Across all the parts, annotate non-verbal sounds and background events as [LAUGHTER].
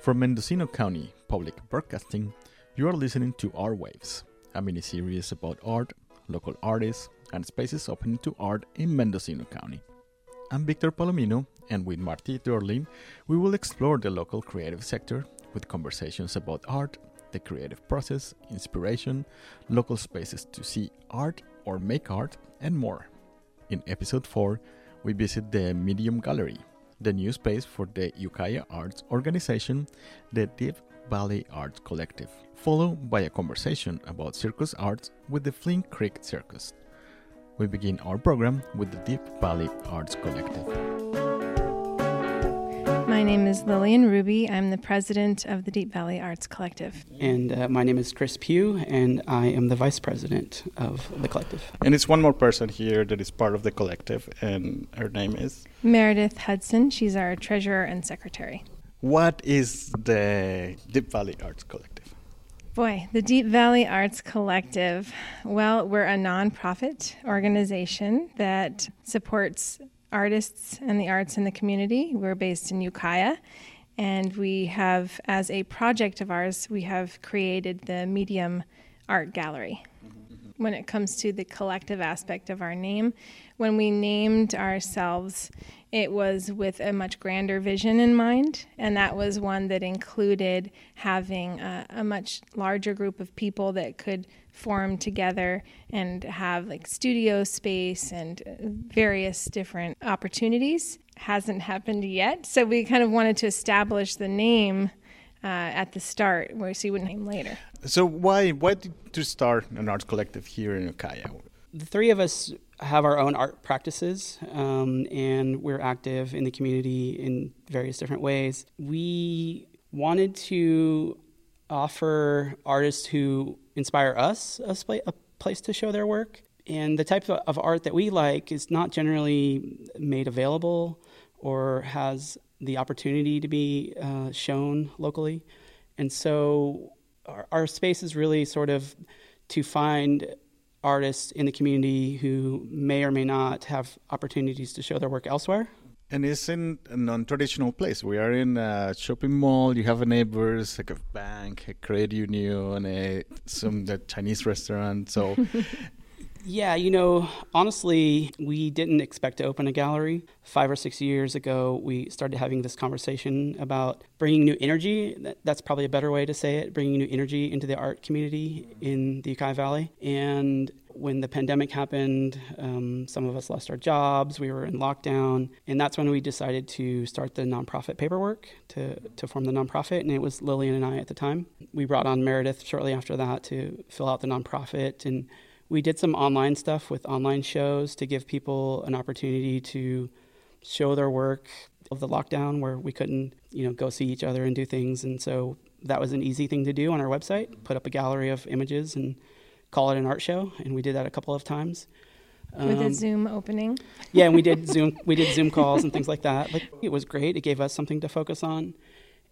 From Mendocino County Public Broadcasting, you are listening to Art Waves, a mini series about art, local artists, and spaces open to art in Mendocino County. I'm Victor Palomino, and with Marty Dorlin, we will explore the local creative sector with conversations about art, the creative process, inspiration, local spaces to see art or make art, and more. In episode 4, we visit the Medium Gallery, the new space for the Ukiah Arts organization, the Deep Valley Arts Collective, followed by a conversation about circus arts with the Flint Creek Circus. We begin our program with the Deep Valley Arts Collective. My name is Lillian Ruby. I'm the president of the Deep Valley Arts Collective. And uh, my name is Chris Pugh, and I am the vice president of the collective. And it's one more person here that is part of the collective, and her name is Meredith Hudson. She's our treasurer and secretary. What is the Deep Valley Arts Collective? Boy, the Deep Valley Arts Collective. Well, we're a nonprofit organization that supports artists and the arts in the community. We're based in Ukiah, and we have, as a project of ours, we have created the Medium Art Gallery. Mm-hmm. When it comes to the collective aspect of our name, when we named ourselves, it was with a much grander vision in mind, and that was one that included having a, a, much larger group of people that could form together and have like studio space and uh, various different opportunities. Hasn't happened yet, so we kind of wanted to establish the name uh, at the start, where so you would name later. So why why did you start an art collective here in Ukiah? The three of us have our own art practices, um, and we're active in the community in various different ways. We wanted to offer artists who inspire us a, sp- a place to show their work. And the type of, of art that we like is not generally made available or has the opportunity to be uh, shown locally. And so our, our space is really sort of to find artists in the community who may or may not have opportunities to show their work elsewhere. And it's in a non-traditional place. We are in a shopping mall. You have a neighbors, like a bank, a credit union, a, some the Chinese restaurant. So [LAUGHS] Yeah, you know, honestly, we didn't expect to open a gallery. Five or six years ago, we started having this conversation about bringing new energy. That's probably a better way to say it bringing new energy into the art community in the Ukiah Valley. And when the pandemic happened, um, some of us lost our jobs. We were in lockdown. And that's when we decided to start the nonprofit paperwork to, to form the nonprofit. And it was Lillian and I at the time. We brought on Meredith shortly after that to fill out the nonprofit. And we did some online stuff with online shows to give people an opportunity to show their work of the lockdown where we couldn't, you know, go see each other and do things. And so that was an easy thing to do on our website, put up a gallery of images and call it an art show. And we did that a couple of times. With um, a Zoom opening. yeah, and we did [LAUGHS] Zoom we did Zoom calls and things like that. Like it was great. It gave us something to focus on.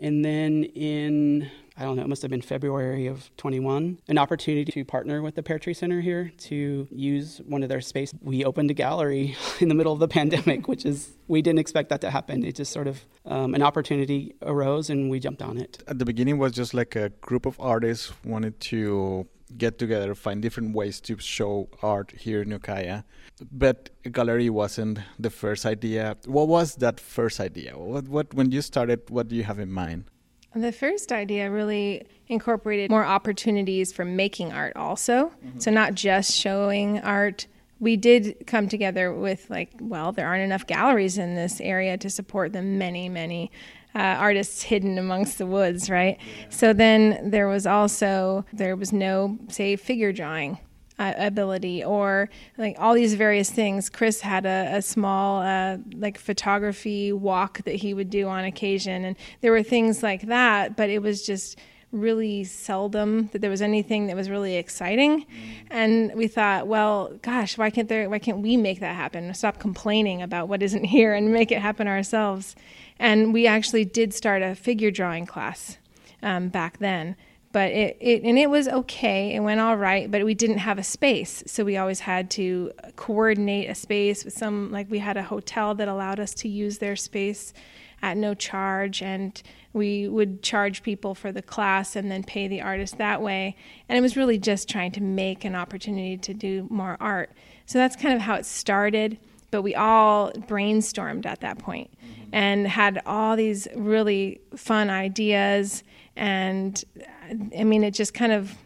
And then in, I don't know, it must have been February of 21, an opportunity to partner with the Pear Tree Center here to use one of their space. We opened a gallery [LAUGHS] in the middle of the pandemic, which is, we didn't expect that to happen. It just sort of, um, an opportunity arose and we jumped on it. At the beginning was just like a group of artists wanted to get together, find different ways to show art here in Ukiah. But a gallery wasn't the first idea. What was that first idea? What, what when you started, what do you have in mind? The first idea really incorporated more opportunities for making art also. Mm-hmm. So not just showing art. We did come together with like, well, there aren't enough galleries in this area to support the many, many uh, artists hidden amongst the woods, right? Yeah. So then there was also there was no say figure drawing uh, ability or like all these various things. Chris had a, a small uh, like photography walk that he would do on occasion, and there were things like that. But it was just really seldom that there was anything that was really exciting and we thought well gosh why can't there why can't we make that happen stop complaining about what isn't here and make it happen ourselves and we actually did start a figure drawing class um, back then. But it, it, and it was okay. It went all right, but we didn't have a space. So we always had to coordinate a space with some, like we had a hotel that allowed us to use their space. at no charge and we would charge people for the class and then pay the artist that way and it was really just trying to make an opportunity to do more art so that's kind of how it started but we all brainstormed at that point mm-hmm. and had all these really fun ideas and i mean it just kind of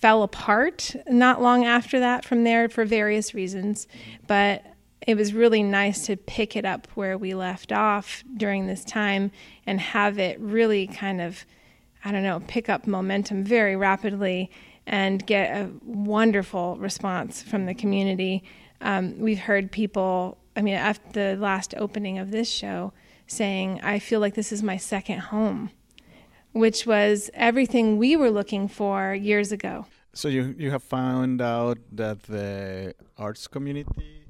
fell apart not long after that from there for various reasons. But it was really nice to pick it up where we left off during this time and have it really kind of i don't know pick up momentum very rapidly and get a wonderful response from the community. Um, we've heard people i mean after the last opening of this show saying i feel like this is my second home which was everything we were looking for years ago so you you have found out that the arts community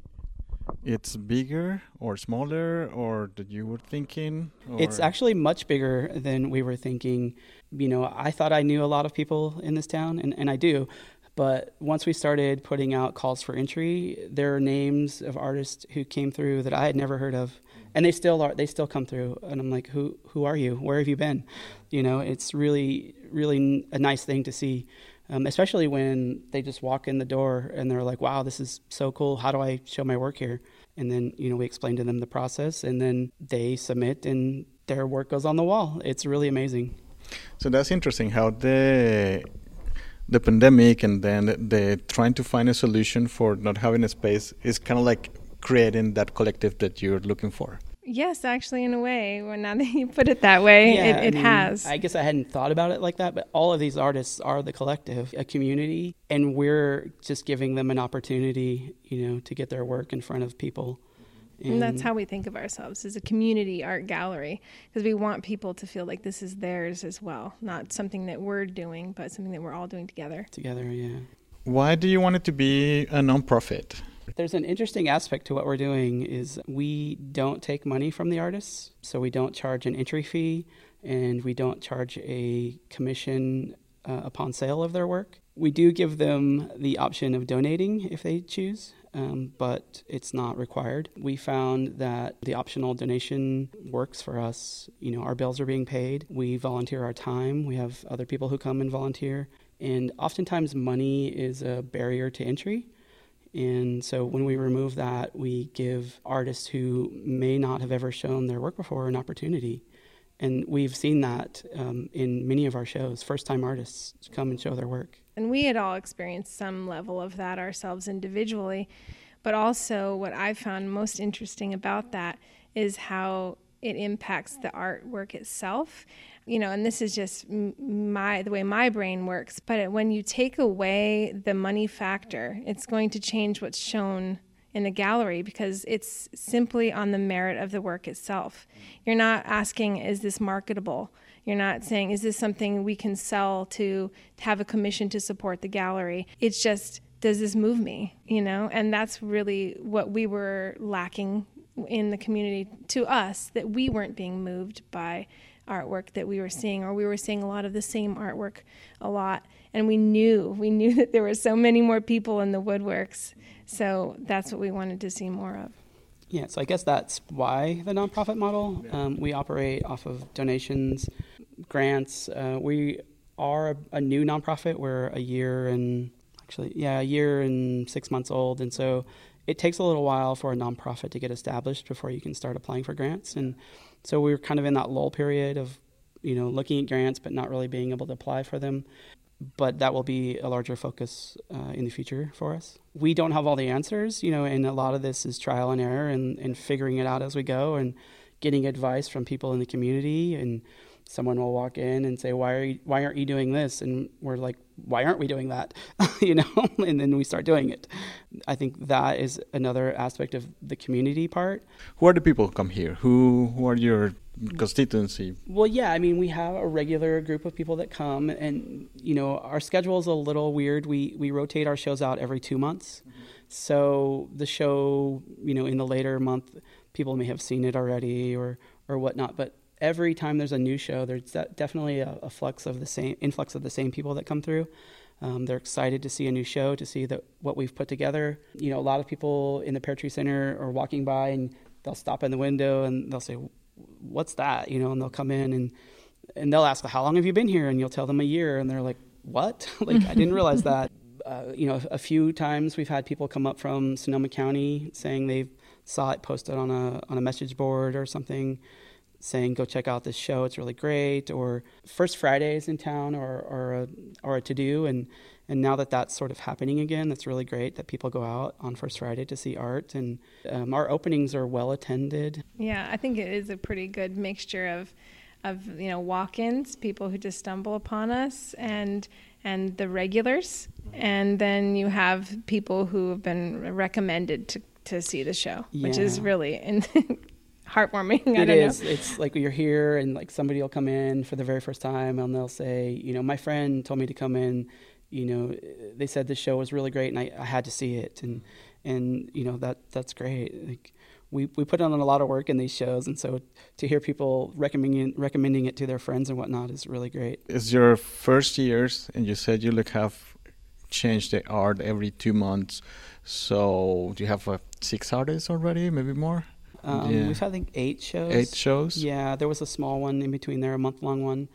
it's bigger or smaller or that you were thinking? Or? It's actually much bigger than we were thinking. You know, I thought I knew a lot of people in this town, and, and I do. But once we started putting out calls for entry, there are names of artists who came through that I had never heard of, and they still are. They still come through, and I'm like, "Who? Who are you? Where have you been?" You know, it's really, really a nice thing to see um, especially when they just walk in the door and they're like, wow, this is so cool. How do I show my work here? And then, you know, we explain to them the process and then they submit and their work goes on the wall. It's really amazing. So that's interesting how the the pandemic and then the trying to find a solution for not having a space is kind of like creating that collective that you're looking for. Yes, actually, in a way, well, now that you put it that way, yeah, it, it I mean, has. I guess I hadn't thought about it like that, but all of these artists are the collective, a community, and we're just giving them an opportunity, you know, to get their work in front of people. And, and that's how we think of ourselves as a community art gallery, because we want people to feel like this is theirs as well, not something that we're doing, but something that we're all doing together. Together, yeah. Why do you want it to be a nonprofit? There's an interesting aspect to what we're doing is we don't take money from the artists, so we don't charge an entry fee and we don't charge a commission uh, upon sale of their work. We do give them the option of donating if they choose, um, but it's not required. We found that the optional donation works for us. You know, our bills are being paid. We volunteer our time. We have other people who come and volunteer. And oftentimes, money is a barrier to entry. And so when we remove that, we give artists who may not have ever shown their work before an opportunity. And we've seen that um, in many of our shows. First time artists come and show their work. And we had all experienced some level of that ourselves individually. But also, what I found most interesting about that is how it impacts the artwork itself you know, and this is just my the way my brain works. But when you take away the money factor, it's going to change what's shown in the gallery because it's simply on the merit of the work itself. You're not asking, is this marketable? You're not saying, is this something we can sell to, to have a commission to support the gallery? It's just, does this move me? You know, and that's really what we were lacking in the community to us that we weren't being moved by artwork that we were seeing, or we were seeing a lot of the same artwork a lot. And we knew, we knew [LAUGHS] that there were so many more people in the woodworks. So that's what we wanted to see more of. Yeah, so I guess that's why the nonprofit model. Um, we operate off of donations, grants. Uh, we are a, a, new nonprofit. We're a year and actually, yeah, a year and six months old. And so it takes a little while for a nonprofit to get established before you can start applying for grants. And so we were kind of in that lull period of, you know, looking at grants but not really being able to apply for them. But that will be a larger focus uh, in the future for us. We don't have all the answers, you know, and a lot of this is trial and error and, and figuring it out as we go and getting advice from people in the community and someone will walk in and say why are you, why aren't you doing this? And we're like why aren't we doing that? [LAUGHS] You know? [LAUGHS] And then we start doing it. I think that is another aspect of the community part. Who are the people who come here? Who who are your constituency? Well yeah i mean we have a regular group of people that come and you know our schedule is a little weird. We we rotate our shows out every two months. Mm-hmm. so the show you know in the later month people may have seen it already or or whatnot but every time there's a new show, there's definitely a, a, flux of the same influx of the same people that come through. Um, they're excited to see a new show, to see that what we've put together. You know, a lot of people in the Pear Tree Center are walking by and they'll stop in the window and they'll say, what's that? You know, and they'll come in and and they'll ask, how long have you been here? And you'll tell them a year, and they're like, what? [LAUGHS] like I didn't realize that. [LAUGHS] Uh, you know, a few times we've had people come up from Sonoma County saying they saw it posted on a on a message board or something, saying go check out this show, it's really great. Or First Fridays in town, or or a, or a to do, and and now that that's sort of happening again, that's really great that people go out on First Friday to see art, and um, our openings are well attended. Yeah, I think it is a pretty good mixture of of you know walk-ins, people who just stumble upon us, and and the regulars, and then you have people who have been recommended to to see the show, yeah. which is really in, [LAUGHS] heartwarming. It is. Know. It's like you're here, and like somebody will come in for the very first time, and they'll say, you know, my friend told me to come in. You know, they said the show was really great, and I, I had to see it, and and you know that that's great. Like we, we put on a lot of work in these shows, and so to hear people recommending recommending it to their friends and whatnot is really great. It's your first years, and you said you look have changed the art every two months. So do you have uh, six artists already, maybe more? Um, yeah. We've had I think eight shows. Eight shows. Yeah, there was a small one in between there, a month long one.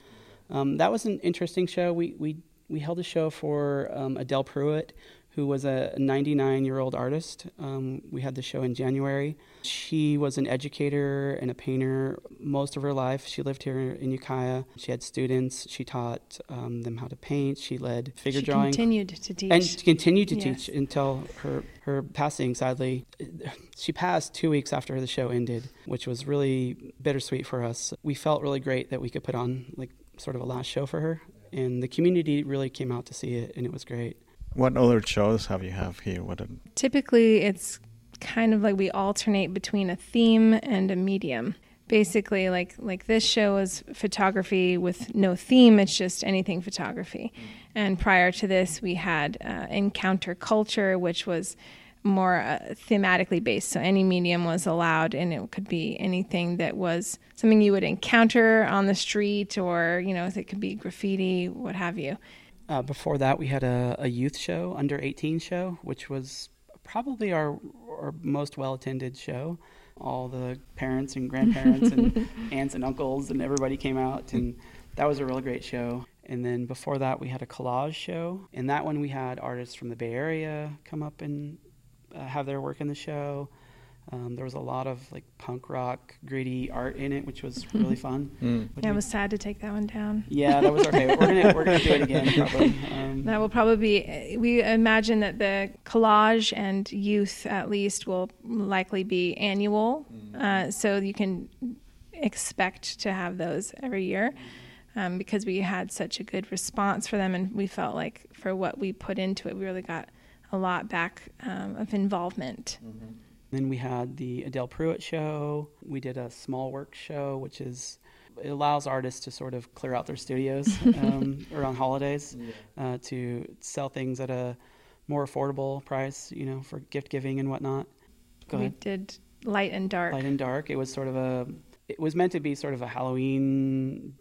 Um, that was an interesting show. We we we held a show for um, Adele Pruitt, who was a 99 year old artist. Um, we had the show in January. She was an educator and a painter most of her life. She lived here in Ukiah. She had students. She taught um, them how to paint. She led figure she drawing. continued to teach. And she continued to yes. teach until her, her passing, sadly. [SIGHS] She passed two weeks after the show ended, which was really bittersweet for us. We felt really great that we could put on like sort of a last show for her. And the community really came out to see it, and it was great. What other shows have you have here? What a... typically it's kind of like we alternate between a theme and a medium. Basically, like like this show is photography with no theme; it's just anything photography. And prior to this, we had uh, encounter culture, which was more uh, thematically based. So any medium was allowed, and it could be anything that was something you would encounter on the street, or you know, it could be graffiti, what have you. Uh, before that, we had a, a, youth show, under 18 show, which was probably our, our most well attended show. All the parents and grandparents and [LAUGHS] aunts and uncles and everybody came out, and that was a really great show. And then before that, we had a collage show. And that one, we had artists from the Bay Area come up and uh, have their work in the show. Um, there was a lot of like punk rock, gritty art in it, which was [LAUGHS] really fun. Mm. Yeah, it was sad to take that one down. Yeah, that was our favorite. we're gonna we're gonna do it again [LAUGHS] probably. Um, that will probably be. We imagine that the collage and youth at least will likely be annual, mm. uh, so you can expect to have those every year. Um, because we had such a good response for them, and we felt like for what we put into it, we really got a lot back um, of involvement. Mm-hmm. Then we had the Adele Pruitt show. We did a small work show, which is it allows artists to sort of clear out their studios [LAUGHS] um, around holidays yeah. uh, to sell things at a more affordable price, you know, for gift giving and whatnot. Go we ahead. did light and dark. Light and dark. It was sort of a. It was meant to be sort of a Halloween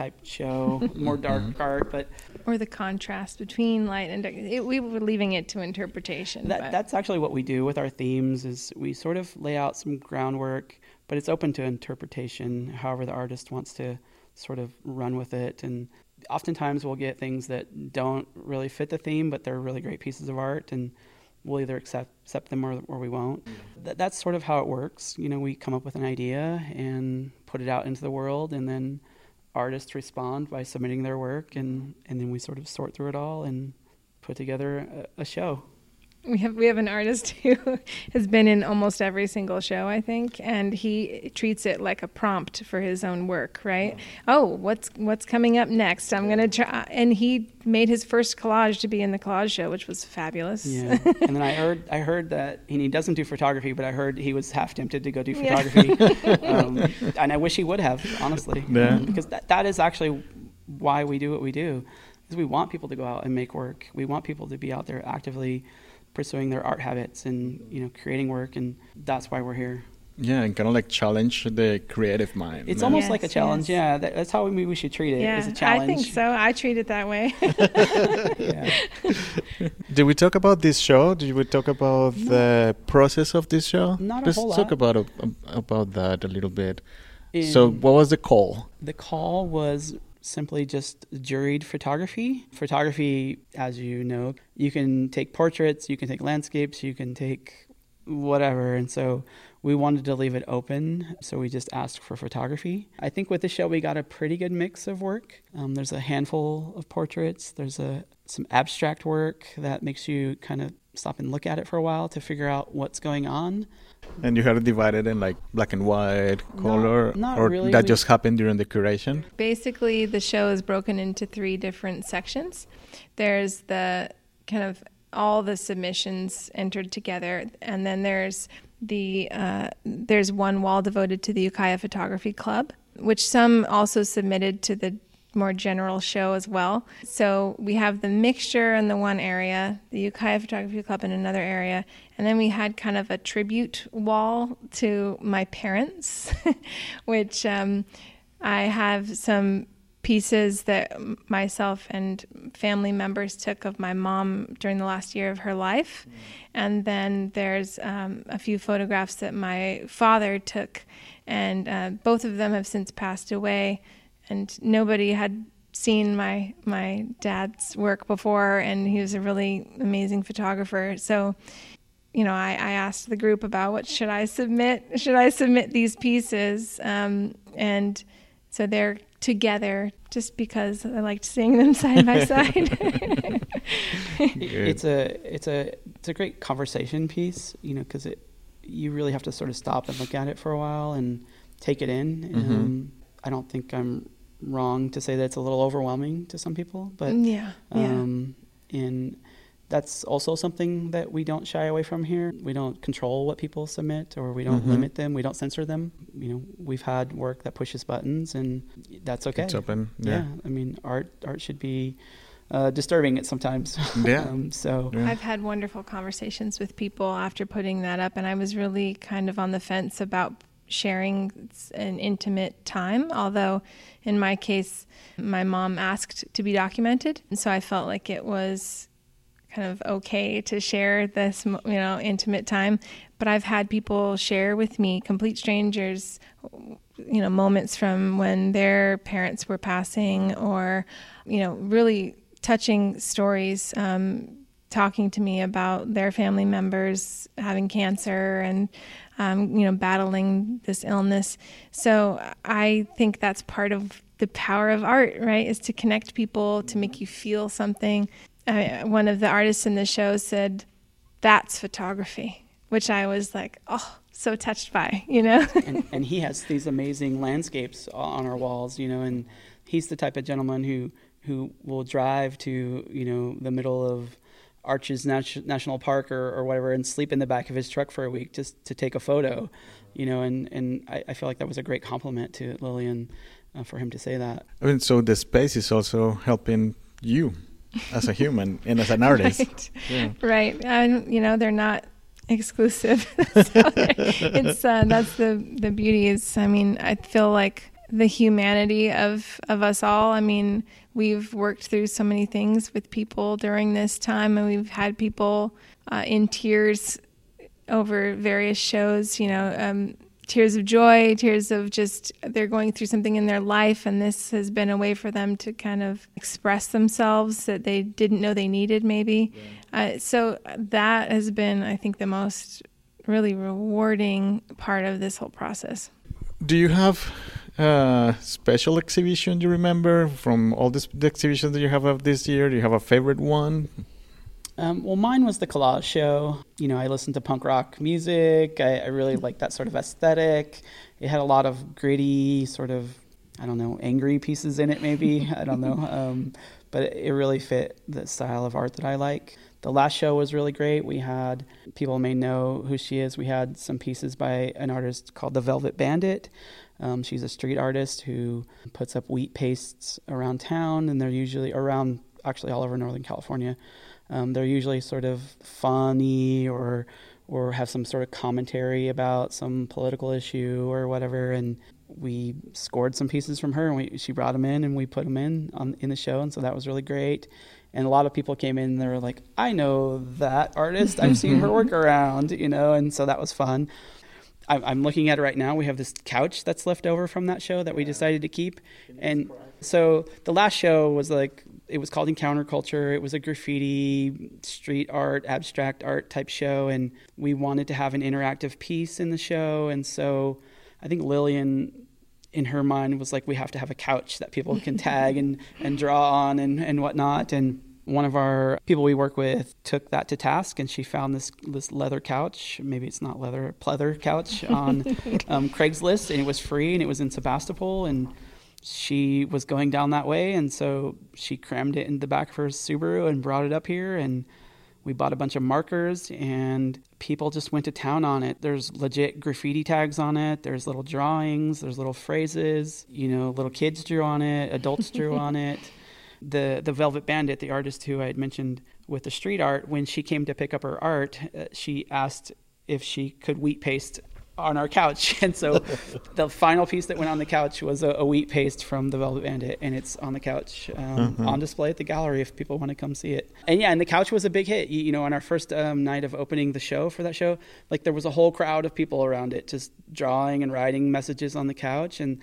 type show, [LAUGHS] more dark mm-hmm. art, but or the contrast between light and dark. It, we were leaving it to interpretation. That, that's actually what we do with our themes. Is we sort of lay out some groundwork, but it's open to interpretation. However, the artist wants to sort of run with it, and oftentimes we'll get things that don't really fit the theme, but they're really great pieces of art, and we'll either accept accept them or, or we won't. Mm-hmm. That, that's sort of how it works. You know, we come up with an idea and put it out into the world, and then artists respond by submitting their work, and, and then we sort of sort through it all and put together a, a show. We have we have an artist [LAUGHS] who has been in almost every single show, I think, and he treats it like a prompt for his own work, right? Oh, what's what's coming up next? I'm gonna try, and he made his first collage to be in the collage show, which was fabulous. Yeah, [LAUGHS] and then I heard I heard that and he doesn't do photography, but I heard he was half tempted to go do photography, yeah. [LAUGHS] um, and I wish he would have, honestly, yeah. because that that is actually why we do what we do, is we want people to go out and make work. We want people to be out there actively pursuing their art habits and you know creating work, and that's why we're here. Yeah, and kind of like challenge the creative mind. It's almost yes, like a challenge. Yes. Yeah, that, that's how we, we should treat it. Yeah, as a challenge. I think so. I treat it that way. [LAUGHS] [LAUGHS] Did we talk about this show? Did we talk about no. the process of this show? Not Let's a whole talk lot. about about that a little bit. So, what was the call? The call was simply just juried photography. Photography, as you know, you can take portraits, you can take landscapes, you can take whatever. And so we wanted to leave it open. So we just asked for photography. I think with the show, we got a pretty good mix of work. Um, there's a handful of portraits, there's a, some abstract work that makes you kind of stop and look at it for a while to figure out what's going on. And you had it divided in like black and white, color, or really. that We- just happened during the curation? Basically, the show is broken into three different sections. There's the kind of all the submissions entered together, and then there's the uh, there's one wall devoted to the Ukiah Photography Club, which some also submitted to the more general show as well. So we have the mixture in the one area, the Ukiah Photography Club in another area, and then we had kind of a tribute wall to my parents, [LAUGHS] which um, I have some pieces that myself and family members took of my mom during the last year of her life. And then there's um, a few photographs that my father took, and uh, both of them have since passed away. And nobody had seen my my dad's work before, and he was a really amazing photographer. So you know, I, I asked the group about what should I submit? Should I submit these pieces? Um, and so they're together just because I liked seeing them [LAUGHS] side by [LAUGHS] side. it's a it's a it's a great conversation piece, you know, because it you really have to sort of stop and look at it for a while and take it in. Mhm. Um, I don't think I'm wrong to say that it's a little overwhelming to some people, but yeah, yeah. um, and that's also something that we don't shy away from here. We don't control what people submit, or we don't Mhm. limit them. We don't censor them. You know, we've had work that pushes buttons, and that's okay. It's open. yeah. Yeah. I mean, art art should be uh, disturbing it sometimes. [LAUGHS] Yeah. um, so Yeah. I've had wonderful conversations with people after putting that up, and I was really kind of on the fence about sharing an intimate time. Although, in my case, my mom asked to be documented, and so I felt like it was kind of okay to share this, you know, intimate time. But I've had people share with me, complete strangers, you know, moments from when their parents were passing, or you know, really touching stories. Um, talking to me about their family members having cancer and um, you know battling this illness. So I think that's part of the power of art, right? Is to connect people, to make you feel something. I, one of the artists in the show said, "That's photography," which I was like, "Oh, so touched by," [LAUGHS] you know. and, and he has these amazing landscapes on our walls, you know, and he's the type of gentleman who who will drive to you know the middle of Arches Nat- National Park or, or whatever and sleep in the back of his truck for a week just to take a photo, you know, and and I, I feel like that was a great compliment to Lillian uh, for him to say that. I mean, so the space is also helping you as a human and as an artist. [LAUGHS] right. Yeah. Right. And you know, they're not exclusive. [LAUGHS] so it's uh, that's the the beauty is I mean, I feel like the humanity of of us all. I mean, we've worked through so many things with people during this time and we've had people uh, in tears over various shows, you know, um, tears of joy, tears of just they're going through something in their life, and this has been a way for them to kind of express themselves that they didn't know they needed, maybe. Uh, so that has been, I think, the most really rewarding part of this whole process. Do you have a special exhibition you remember from all this, the exhibitions that you have of this year? Do you have a favorite one? Um, well, mine was the collage show. You know, I listened to punk rock music. I, I really liked that sort of aesthetic. It had a lot of gritty, sort of, I don't know, angry pieces in it, maybe. [LAUGHS] I don't know. Um, but it really fit the style of art that I like. The last show was really great. We had, people may know who she is. We had some pieces by an artist called the Velvet Bandit. Um, she's a street artist who puts up wheat pastes around town, and they're usually around, actually, all over Northern California. Um, they're usually sort of funny or or have some sort of commentary about some political issue or whatever. And we scored some pieces from her, and we, she brought them in, and we put them in on, in the show, and so that was really great. And a lot of people came in, and they were like, "I know that artist. I've seen her [LAUGHS] work around," you know, and so that was fun. I'm, I'm looking at it right now. We have this couch that's left over from that show that we decided to keep, and so the last show was like it was called Encounter Culture. It was a graffiti, street art, abstract art type show, and we wanted to have an interactive piece in the show. And so I think Lillian, in her mind, was like, we have to have a couch that people can tag and, and draw on and, and whatnot. And one of our people we work with took that to task, and she found this this leather couch. Maybe it's not leather, pleather couch [LAUGHS] on um, Craigslist, and it was free, and it was in Sebastopol, and she was going down that way, and so she crammed it in the back of her Subaru and brought it up here, and we bought a bunch of markers, and people just went to town on it. There's legit graffiti tags on it. There's little drawings. There's little phrases. You know, little kids drew on it. Adults drew on [LAUGHS] it. The the Velvet Bandit, the artist who I had mentioned with the street art, when she came to pick up her art, uh, she asked if she could wheat paste on our couch. [LAUGHS] And so [LAUGHS] the final piece that went on the couch was a, a, wheat paste from the Velvet Bandit, and it's on the couch um, mm-hmm. on display at the gallery if people want to come see it. And yeah, and the couch was a big hit. You, you know, on our first um, night of opening the show for that show, like there was a whole crowd of people around it, just drawing and writing messages on the couch, and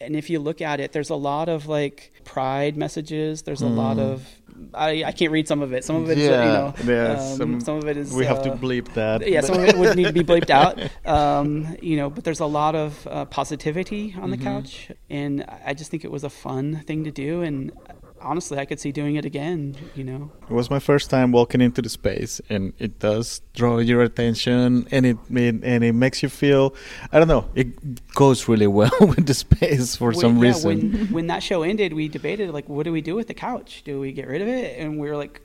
and if you look at it, there's a lot of like pride messages. There's a mm. lot of I, I can't read some of it. Some of it, yeah, you know, um, some, some, of it is. We have to uh, bleep that. Yeah, some of it would need to be bleeped [LAUGHS] out. Um, you know, but there's a lot of uh, positivity on the mm-hmm. couch, and I just think it was a fun thing to do, and honestly, I could see doing it again. You know, it was my first time walking into the space, and it does draw your attention, and it, it and it makes you feel. I don't know. It goes really well [LAUGHS] with the space for when, some yeah, reason. When, when that show ended, we debated like, what do we do with the couch? Do we get rid of it? And we were like.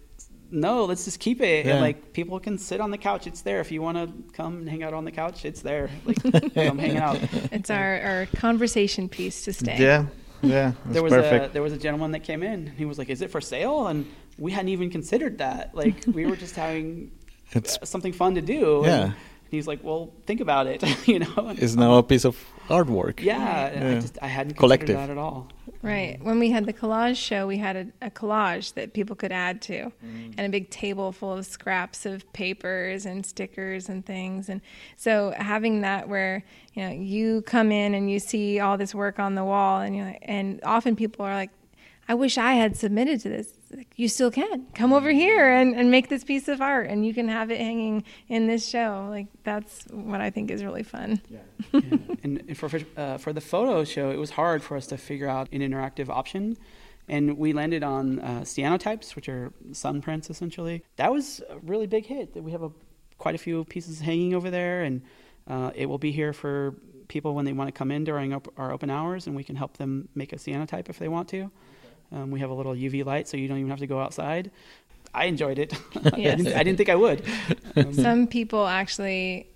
No, let's just keep it. Yeah. And like people can sit on the couch. It's there. If you want to come and hang out on the couch, it's there. Like [LAUGHS] come hang out. It's our, our conversation piece to stay. Yeah, yeah, [LAUGHS] there was perfect. a there was a gentleman that came in. He was like, "Is it for sale?" And we hadn't even considered that. Like we were just [LAUGHS] having it's, something fun to do. Yeah. And he's like, "Well, think about it." [LAUGHS] you know, it's now a piece of artwork. Yeah, yeah. I just I hadn't collective that at all. Right. When we had the collage show, we had a, a collage that people could add to, mm. and a big table full of scraps of papers and stickers and things. And so having that where you know you come in and you see all this work on the wall, and you and often people are like, "I wish I had submitted to this." you still can. Come over here and, and make this piece of art and you can have it hanging in this show. Like that's what i think is really fun. Yeah. yeah. And, and, for uh, for the photo show it was hard for us to figure out an interactive option. And we landed on uh, cyanotypes which are sun prints essentially. That was a really big hit we have a, quite a few pieces hanging over there. And uh, it will be here for people when they want to come in during op- our open hours and we can help them make a cyanotype if they want to um, we have a little UV light, so you don't even have to go outside. I enjoyed it. [LAUGHS] Yes. I, didn't, I, didn't, think I would. Um, Some people actually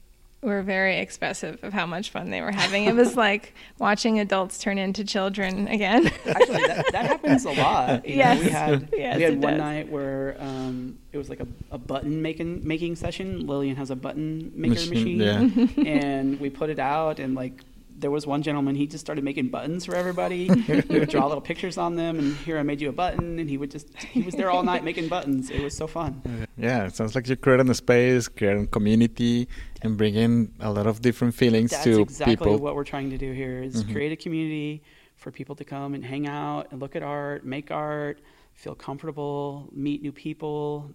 were very expressive of how much fun they were having. It was [LAUGHS] like watching adults turn into children again. Actually, that, that, happens a lot. You yes. Know, we had [LAUGHS] yes, we had one does. night where um, it was like a, a, button making making session. Lillian has a button maker machine, machine yeah. and we put it out and like there was one gentleman he just started making buttons for everybody. He would draw little pictures on them and here i made you a button and he would just he was there all night making buttons. It was so fun. Yeah it sounds like you're creating a space creating community and bringing a lot of different feelings That's to exactly people. That's exactly what we're trying to do here is mm-hmm. create a community for people to come and hang out and look at art make art feel comfortable meet new people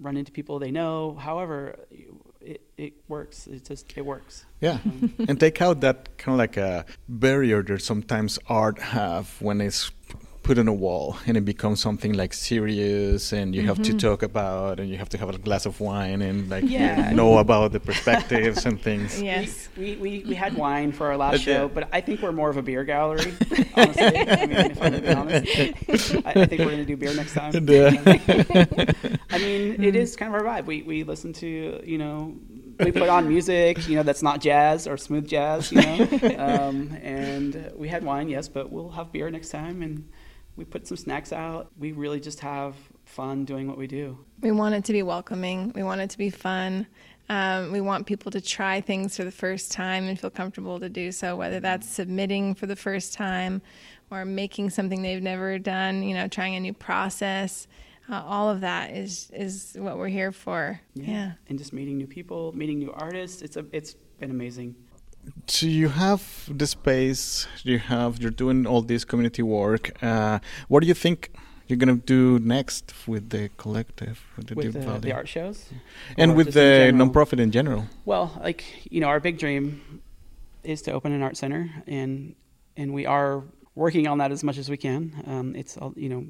run into people they know however it, it works. It just it works. Yeah, um, and take out that kind of like a barrier that sometimes art have when it's put on a wall and it becomes something like serious and you mm-hmm. have to mm-hmm. talk about and you have to have a glass of wine and like yeah. know about the perspectives and things. [LAUGHS] Yes. We, we, we had wine for our last show, but I think we're more of a beer gallery, [LAUGHS] honestly. I mean, if I'm being honest. I, I think we're going to do beer next time. [LAUGHS] Yeah. I mean, it is kind of our vibe. We, we listen to, you know, we put on music, you know, that's not jazz or smooth jazz, you know. Um, and we had wine, yes, but we'll have beer next time and we put some snacks out. We really just have fun doing what we do. We want it to be welcoming. We want it to be fun. Um, we want people to try things for the first time and feel comfortable to do so, whether that's submitting for the first time or making something they've never done, you know, trying a new process. Uh, all of that is is what we're here for. Yeah. yeah. And just meeting new people, meeting new artists. It's a it's been amazing so you have the space, you have you're doing all this community work. Uh, what do you think you're gonna do next with the collective, with the, with the, the art shows, and with the nonprofit in general? Well, like you know, our big dream is to open an art center, and and we are working on that as much as we can. Um, it's you know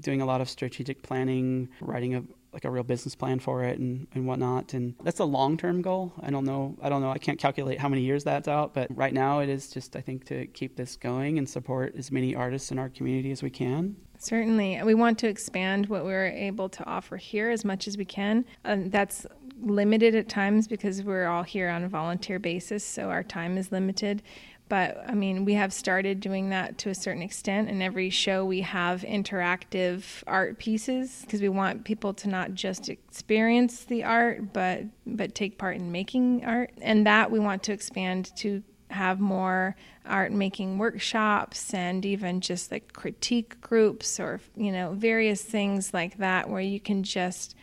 doing a lot of strategic planning, writing a like a real business plan for it and, and whatnot. And that's a long term goal. I don't know I don't know I can't calculate how many years that's out, but right now it is just I think to keep this going and support as many artists in our community as we can. Certainly. We want to expand what we're able to offer here as much as we can. Um, that's limited at times because we're all here on a volunteer basis, so our time is limited. But I mean, we have started doing that to a certain extent. In every show we have interactive art pieces because we want people to not just experience the art, but but take part in making art. And that we want to expand to have more art making workshops and even just like critique groups or you know various things like that where you can just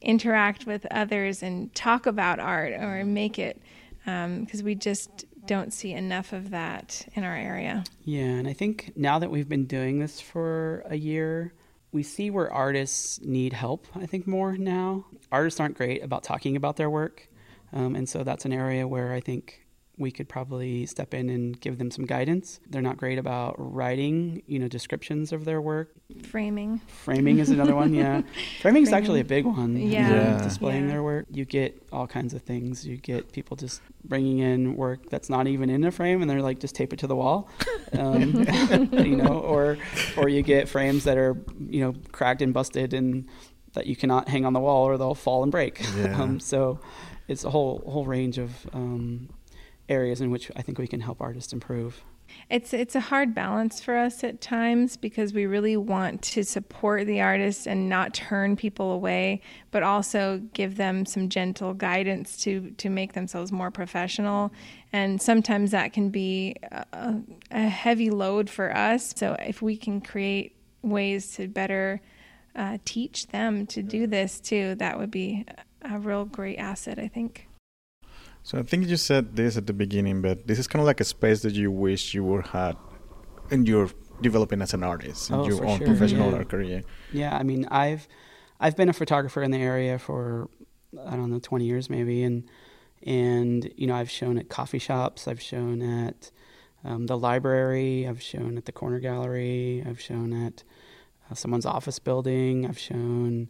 interact with others and talk about art or make it because um, we just don't see enough of that in our area. Yeah, and I think now that we've been doing this for a year, we see where artists need help, I think, more now. Artists aren't great about talking about their work. Um, and so that's an area where I think we could probably step in and give them some guidance. They're not great about writing, you know, descriptions of their work. Framing. Framing is another one, yeah. [LAUGHS] Framing is actually a big one. Yeah. yeah. Displaying yeah. their work. You get all kinds of things. You get people just bringing in work that's not even in a frame and they're like, just tape it to the wall. Um, [LAUGHS] [LAUGHS] you know, or, or you get frames that are, you know, cracked and busted and that you cannot hang on the wall or they'll fall and break. Yeah. Um, so it's a whole, whole range of, um, areas in which I think we can help artists improve. It's it's a hard balance for us at times because we really want to support the artists and not turn people away, but also give them some gentle guidance to to make themselves more professional. And sometimes that can be a, a heavy load for us. So if we can create ways to better uh, teach them to do this too, that would be a real great asset, I think. So I think you said this at the beginning, but this is kind of like a space that you wish you were had in your developing as an artist in oh, your own sure. professional yeah. career. Yeah, I mean, I've I've been a photographer in the area for I don't know 20 years maybe, and and you know I've shown at coffee shops, I've shown at um, the library, I've shown at the corner gallery, I've shown at uh, someone's office building, I've shown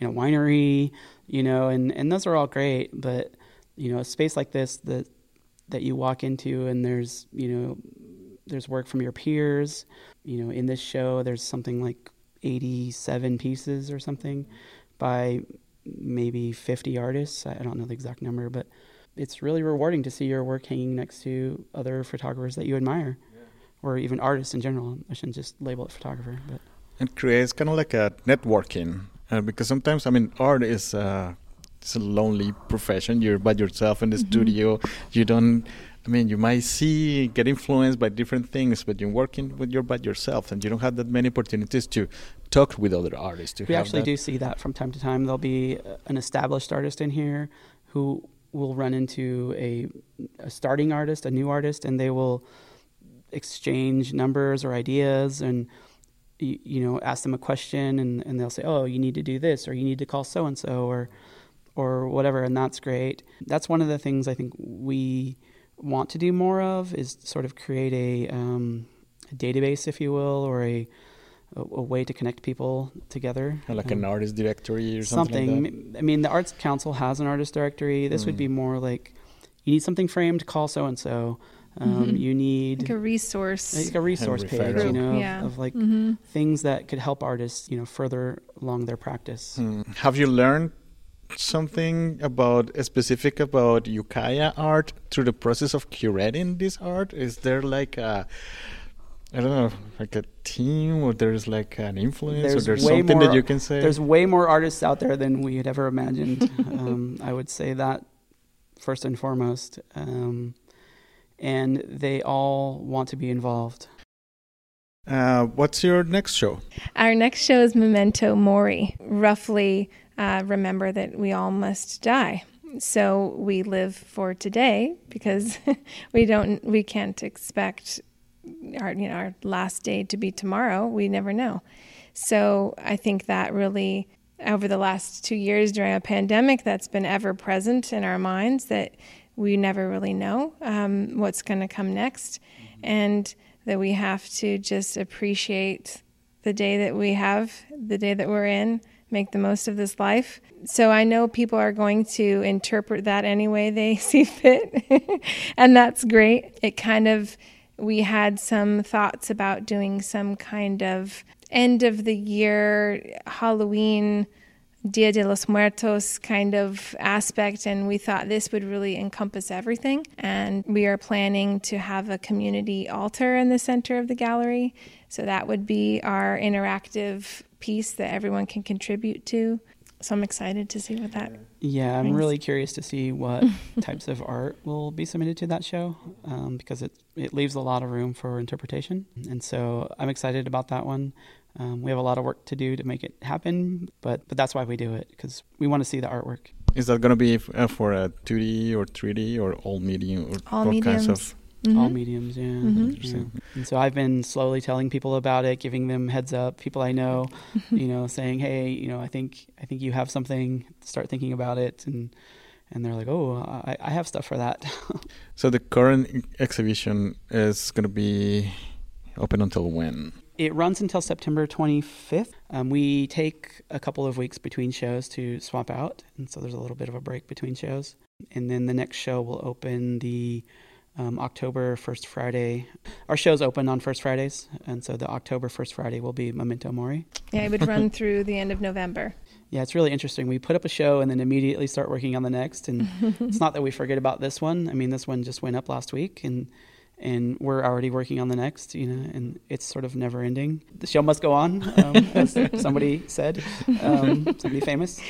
in a winery, you know, and and those are all great, but you know a space like this that that you walk into and there's you know there's work from your peers. You know in this show there's something like 87 pieces or something by maybe 50 artists. I don't know the exact number but it's really rewarding to see your work hanging next to other photographers that you admire. Yeah. or even artists in general. I shouldn't just label it photographer but it creates kind of like a networking uh, because sometimes i mean art is uh, it's a lonely profession. You're by yourself in the mm-hmm. studio. You don't. I mean, you might see get influenced by different things, but you're working with you're by yourself, and you don't have that many opportunities to talk with other artists. To we actually that. do see that from time to time. There'll be an established artist in here who will run into a, a starting artist, a new artist, and they will exchange numbers or ideas and you, you know ask them a question and, and they'll say oh you need to do this or you need to call so and so or or whatever, and that's great. That's one of the things I think we want to do more of is sort of create a, um, a database, if you will, or a, a, a way to connect people together. Like um, an artist directory or something. something. Like I mean, the Arts Council has an artist directory. This mm. would be more like you need something framed, call so and so. Um, you need like a resource, like a resource page, you know, yeah. of, of, like mm-hmm. things that could help artists, you know, further along their practice. Mm. Have you learned something about specific about Ukiah art through the process of curating this art? Is there like a I don't know, like a team, or there's like an influence, there's or there's something more, that you can say. There's way more artists out there than we had ever imagined. [LAUGHS] um, I would say that first and foremost, um, and they all want to be involved. Uh, what's your next show? Our next show is Memento Mori. Roughly uh, remember that we all must die So we live for today because [LAUGHS] we don't we can't expect our you know our last day to be tomorrow. We never know. So I think that really over the last two years during a pandemic that's been ever present in our minds that we never really know um, what's going to come next and that we have to just appreciate the day that we have the day that we're in make the most of this life so i know people are going to interpret that any way they [LAUGHS] see fit [LAUGHS] and that's great it kind of we had some thoughts about doing some kind of end of the year Halloween Dia de los Muertos kind of aspect, and we thought this would really encompass everything. And we are planning to have a community altar in the center of the gallery. So that would be our interactive piece that everyone can contribute to. So I'm excited to see what that. Yeah, I'm really curious to see what [LAUGHS] types of art will be submitted to that show um, because it it leaves a lot of room for interpretation, and so I'm excited about that one. Um, we have a lot of work to do to make it happen, but but that's why we do it because we want to see the artwork. Is that going to be f- uh, for a 2D or 3D or all medium or all mediums? Kinds of Mm-hmm. all mediums yeah. Mm-hmm. yeah. and so i've been slowly telling people about it giving them heads up people i know you know saying hey you know i think i think you have something start thinking about it and and they're like oh i, I have stuff for that so the current exhibition is going to be open until when it runs until September 25th. Um, we take a couple of weeks between shows to swap out, and so there's a little bit of a break between shows. And then the next show will open the um, October first Friday. Our show's open on first Fridays, and so the October first Friday will be Memento Mori. Yeah, it would run [LAUGHS] through the end of November. Yeah, it's really interesting. We put up a show and then immediately start working on the next, and [LAUGHS] it's not that we forget about this one. I mean, this one just went up last week, and and we're already working on the next, you know, and it's sort of never ending. The show must go on, um, [LAUGHS] as somebody said, um, somebody famous,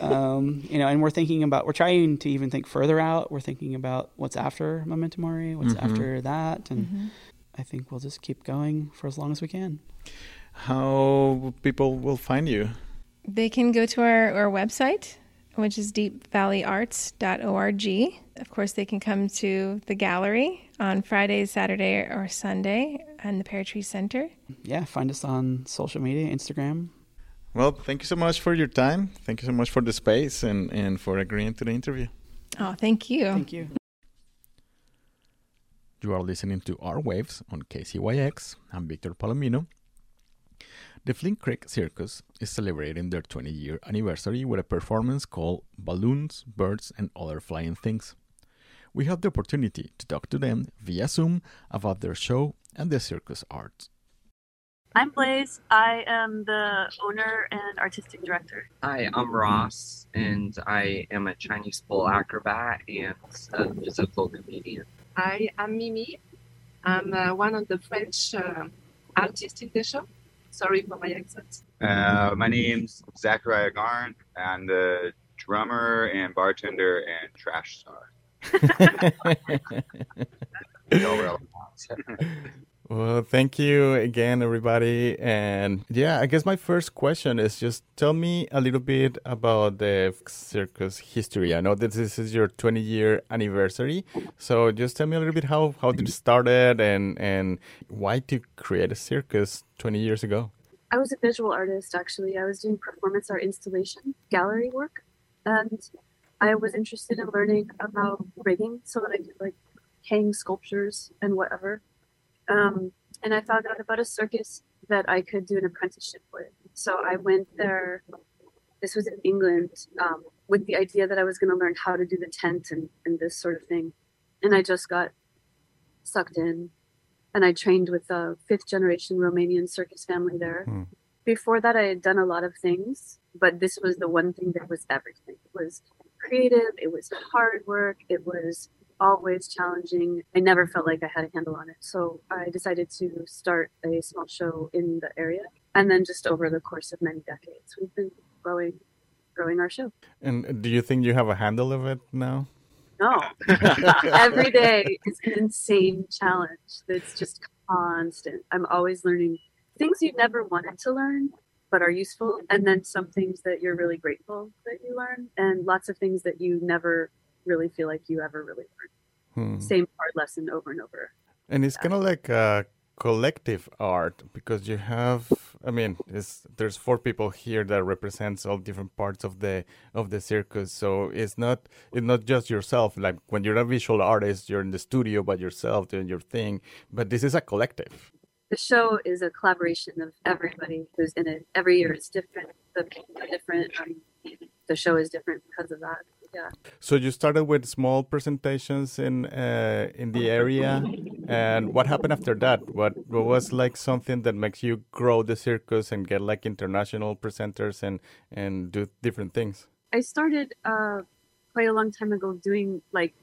um, you know, and we're thinking about, we're trying to even think further out. We're thinking about what's after Memento Mori, what's mm-hmm. after that, and mm-hmm. I think we'll just keep going for as long as we can. How people will find you? They can go to our, our website, which is deepvalleyarts.org. Of course, they can come to the gallery on Friday, Saturday, or Sunday and the Pear Tree Center. Yeah, find us on social media, Instagram. Well, thank you so much for your time. Thank you so much for the space and, and for agreeing to the interview. Oh, thank you. Thank you. You are listening to Our Waves on KZYX. I'm Victor Palomino. The Flynn Creek Circus is celebrating their 20 year anniversary with a performance called Balloons, Birds, and Other Flying Things. We had the opportunity to talk to them via Zoom about their show and the circus arts. I'm Blaze. I am the owner and artistic director. Hi, I'm Ross, and I am a Chinese pole acrobat and a physical comedian. Hi, I'm Mimi. I'm uh, one of the French uh, artists in the show. Sorry for my accent. Uh, my name's Zachariah Garn. I'm the drummer and bartender and trash star. [LAUGHS] well, thank you again, everybody. And yeah, I guess my first question is just tell me a little bit about the circus history. I know that this is your 20 year anniversary. So just tell me a little bit how, how it started and, and why to create a circus 20 years ago? I was a visual artist, actually. I was doing performance art installation, gallery work, and I was interested in learning about rigging so that I could like hang sculptures and whatever. Um, and I found out about a circus that I could do an apprenticeship with. So I went there. This was in England um, with the idea that I was going to learn how to do the tent and, and this sort of thing. And I just got sucked in and I trained with a fifth generation Romanian circus family there. Hmm. Before that, I had done a lot of things, but this was the one thing that was everything. It was creative, it was hard work, it was always challenging. I never felt like I had a handle on it. So I decided to start a small show in the area. And then just over the course of many decades, we've been growing growing our show. And uh, do you think you have a handle of it now? No. [LAUGHS] Every day is an insane challenge that's just constant. I'm always learning things you never wanted to learn. but are useful, and then some things that you're really grateful that you learn, and lots of things that you never really feel like you ever really learned. Hmm. Same hard lesson over and over. And it's kind of like a collective art because you have i mean there's four people here that represents all different parts of the of the circus so it's not it's not just yourself like when you're a visual artist you're in the studio by yourself doing your thing but this is a collective the show is a collaboration of everybody who's in it every year it's different the people are different um, the show is different because of that yeah. So you started with small presentations in uh, in the area, and what happened after that? What what was like something that makes you grow the circus and get like international presenters and and do different things? I started uh, quite a long time ago doing like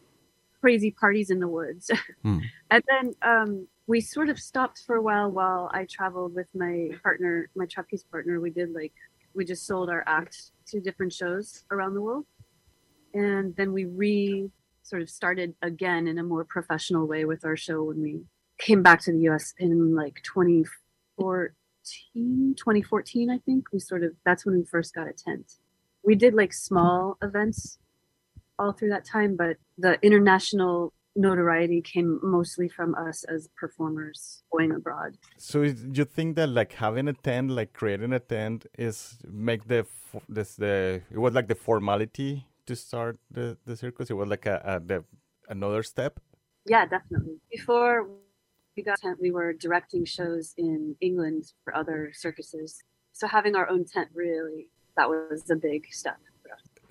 crazy parties in the woods, [LAUGHS] hmm. and then um, we sort of stopped for a while while I traveled with my partner, my trapeze partner. We did like we just sold our act to different shows around the world and then we re sort of started again in a more professional way with our show when we came back to the US in like 2014 2014 I think we sort of that's when we first got a tent we did like small events all through that time but the international notoriety came mostly from us as performers going abroad. So you think that like having a tent, like creating a tent, is make the this the it was like the formality to start the, the circus? It was like a, a the, another step. Yeah, definitely. Before we got tent, we were directing shows in England for other circuses. So having our own tent really that was a big step.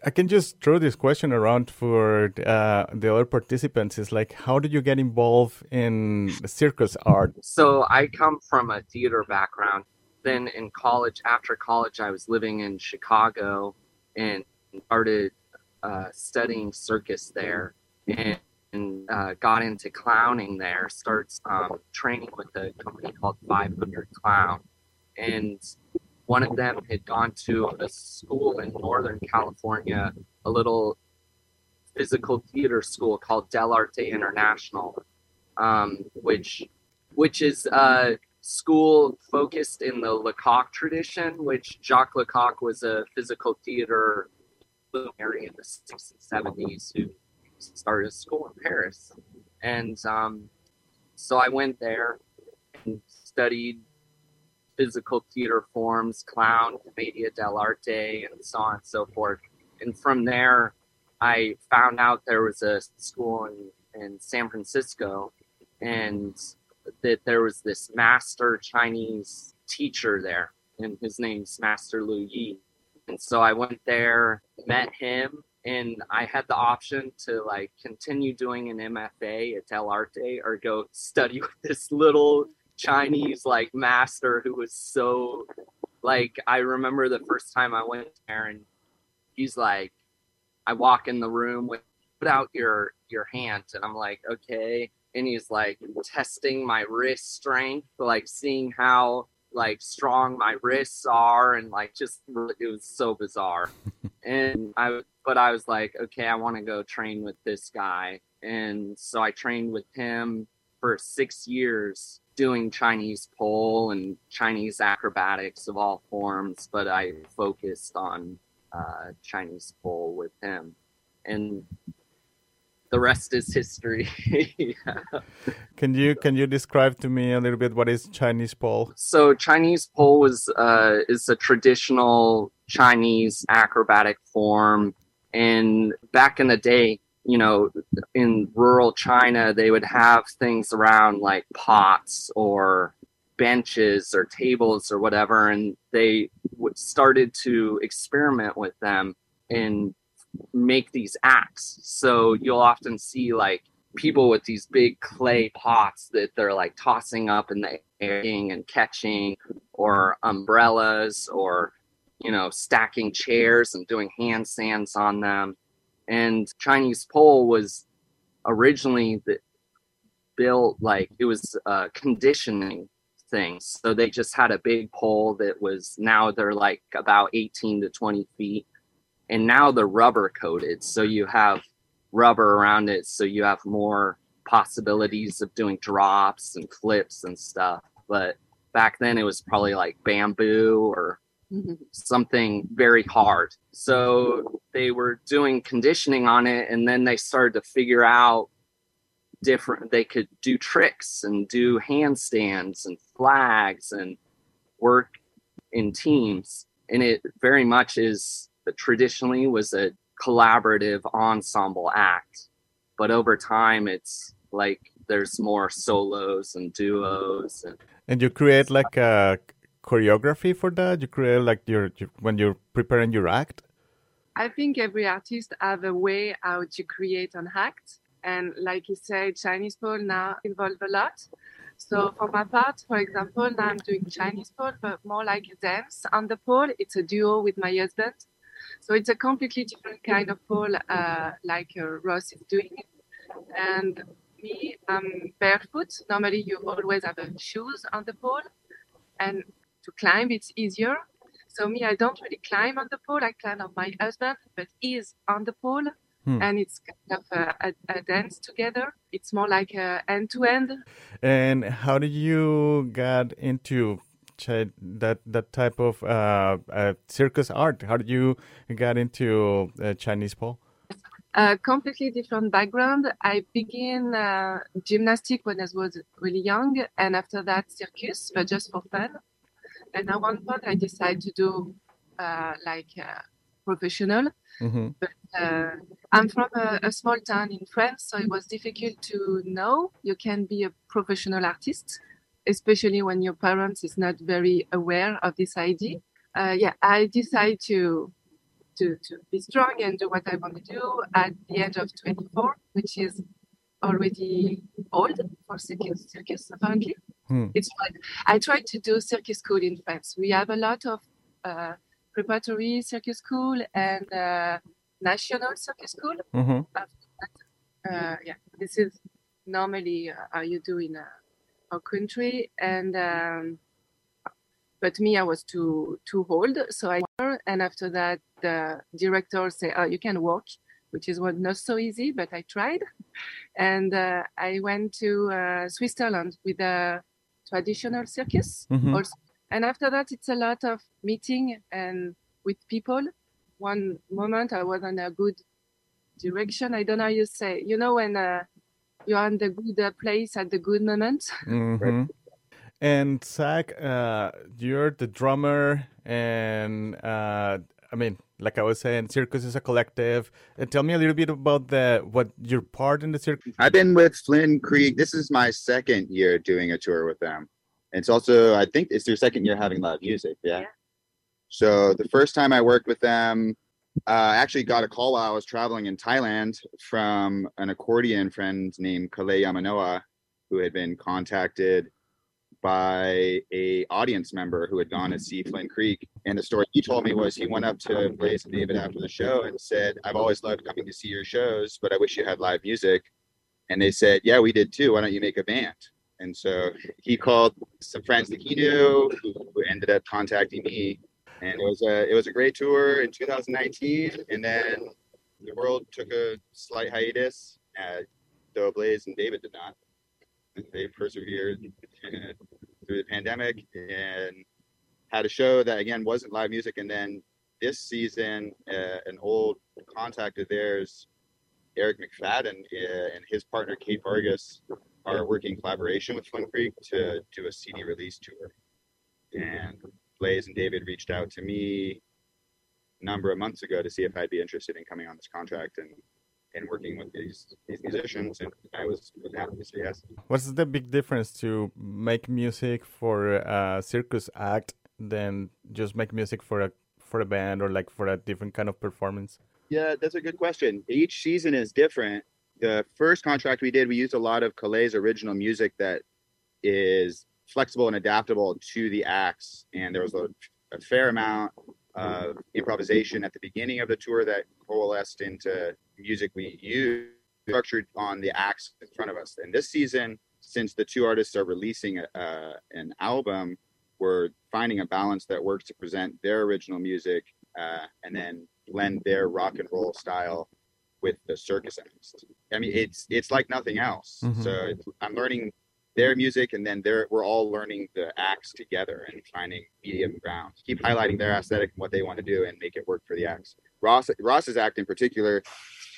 I can just throw this question around for uh, the other participants. Is like, how did you get involved in circus art? So I come from a theater background. Then in college, after college, I was living in Chicago and started uh, studying circus there and, and uh, got into clowning there. Starts um, training with a company called 500 Clown, and one of them had gone to a school in Northern California, a little physical theater school called Dell'Arte International, um, which which is a school focused in the Lecoq tradition, which Jacques Lecoq was a physical theater luminary in the 60s and 70s who started a school in Paris. And um, so I went there and studied physical theater forms, clown, commedia dell'arte, and so on and so forth. And from there, I found out there was a school in, in San Francisco and that there was this master Chinese teacher there, and his name's Master Lu Yi. And so I went there, met him, and I had the option to like continue doing an MFA at Dell'Arte or go study [LAUGHS] with this little Chinese like master who was so like I remember the first time I went there and he's like I walk in the room with put out your your hand and I'm like okay and he's like testing my wrist strength like seeing how like strong my wrists are and like just it was so bizarre. [LAUGHS] And i but i was like okay i want to go train with this guy. And so i trained with him for six years doing chinese pole and chinese acrobatics of all forms but i focused on uh, chinese pole with him. And the rest is history. [LAUGHS] yeah. Can you can you describe to me a little bit what is Chinese pole? So Chinese pole was uh, is a traditional Chinese acrobatic form, and back in the day, you know, in rural China, they would have things around like pots or benches or tables or whatever, and they would started to experiment with them and make these acts. So you'll often see like people with these big clay pots that they're like tossing up in the air and catching, or umbrellas, or you know, stacking chairs and doing handstands on them. And Chinese pole was originally built like it was a conditioning thing. So they just had a big pole that was now they're like about 18 to 20 feet and now they're rubber coated so you have rubber around it so you have more possibilities of doing drops and flips and stuff but back then it was probably like bamboo or mm-hmm. something very hard. So they were doing conditioning on it, and then they started to figure out different, they could do tricks and do handstands and flags and work in teams. And it very much is traditionally was a collaborative ensemble act. But over time, it's like there's more solos and duos and and you create like a choreography for that? You create like your, your when you're preparing your act? I think every artist have a way how to create an act. And like you said chinese pole now involve a lot. So for my part for example now i'm doing chinese pole but more like a dance on the pole. It's a duo with my husband so it's a completely different kind of pole uh, like uh, ross is doing and me, I'm barefoot. Normally, you always have shoes on the pole, and to climb, it's easier. So me, I don't really climb on the pole. I climb on my husband, but he is on the pole, hmm. and it's kind of a, a, a, dance together. It's more like a end to end. And how did you get into that that type of uh, uh, circus art? How did you get into uh, Chinese pole? a completely different background. I began uh, gymnastics when I was really young, and after that circus, but just for fun. And at one point, I decided to do uh, like uh, professional. Mm-hmm. But uh, I'm from a, a, small town in France, so it was difficult to know you can be a professional artist, especially when your parents is not very aware of this idea. Uh, yeah, I decide to to, to be strong and do what I want to do at the age of 24, which is already old for circus, circus apparently. Hmm. It's fun. I tried to do circus school in France. We have a lot of uh, preparatory circus school and uh, national circus school. Mm-hmm. Uh, yeah, this is normally uh, how you do in uh, our country. And um, but me, I was too too old, so I and after that, the director said, "Oh, you can walk," which is what not so easy, but I tried, and uh, I went to uh, Switzerland with a traditional circus mm-hmm. also. And after that, it's a lot of meeting and with people. One moment I was on a good direction. I don't know how you say. You know when uh, you're in the good uh, place at the good moment. Mm-hmm. And Zach, uh, you're the drummer, and uh, I mean, like I was saying, Circus is a collective. And tell me a little bit about the what your part in the circus. I've been with Flynn Creek. This is my second year doing a tour with them. It's also, I think, it's their second year having live music. Yeah. yeah. So the first time I worked with them, uh, I actually got a call while I was traveling in Thailand from an accordion friend named Kale Yamanoa, who had been contacted by a audience member who had gone to see Flynn Creek. And the story he told me was he went up to Blaze and David after the show and said, I've always loved coming to see your shows, but I wish you had live music. And they said, Yeah, we did too. Why don't you make a band? And so he called some friends that he knew who, ended up contacting me. And it was a it was a great tour in 2019. And then the world took a slight hiatus, though Blaze and David did not they persevered [LAUGHS] through the pandemic and had a show that again wasn't live music. And then this season, uh, an old contact of theirs, Eric McFadden, uh, and his partner Kate Vargas are working collaboration with Flynn Creek to do a CD release tour. And Blaze and David reached out to me a number of months ago to see if I'd be interested in coming on this contract, and and working with these these musicians, and I was happy to say yes. What's the big difference to make music for a circus act than just make music for a for a band or like for a different kind of performance? Yeah, that's a good question. Each season is different. The first contract we did, we used a lot of Kale's original music that is flexible and adaptable to the acts, and there was a, a fair amount of improvisation at the beginning of the tour that coalesced into music we use structured on the acts in front of us. And this season, since the two artists are releasing a, uh, an album, we're finding a balance that works to present their original music uh, and then blend their rock and roll style with the circus acts. I mean, it's it's like nothing else. Mm-hmm. So I'm learning their music, and then they're we're all learning the acts together and finding medium ground. Keep highlighting their aesthetic and what they want to do, and make it work for the acts. Ross Ross's act in particular,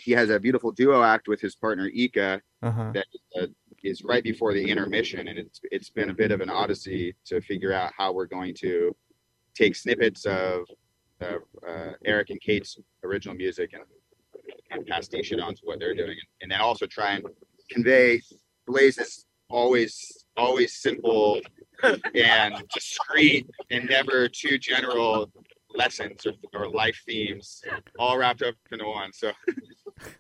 he has a beautiful duo act with his partner Ika Uh-huh. that uh, is right before the intermission, and it's it's been a bit of an odyssey to figure out how we're going to take snippets of uh, uh, Eric and Kate's original music and, and pastiche it onto what they're doing, and then also try and convey Blaze's always always simple and discreet and never too general lessons or, or life themes all wrapped up into one. So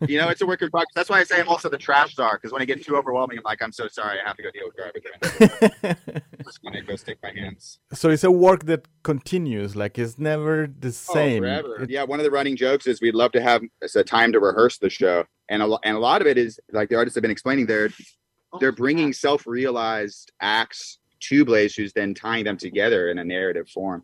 you know, it's a work in progress. That's why I say I'm also the trash czar because when I get too overwhelming, I'm like, I'm so sorry, I have to go deal with garbage. [LAUGHS] Just I go stick my hands. so it's a work that continues, like it's never the oh, same. Oh, forever. It- yeah, one of the running jokes is we'd love to have a time to rehearse the show, and a, and a lot of it is like the artists have been explaining they're they're bringing self-realized acts to Blaze, who's then tying them together in a narrative form.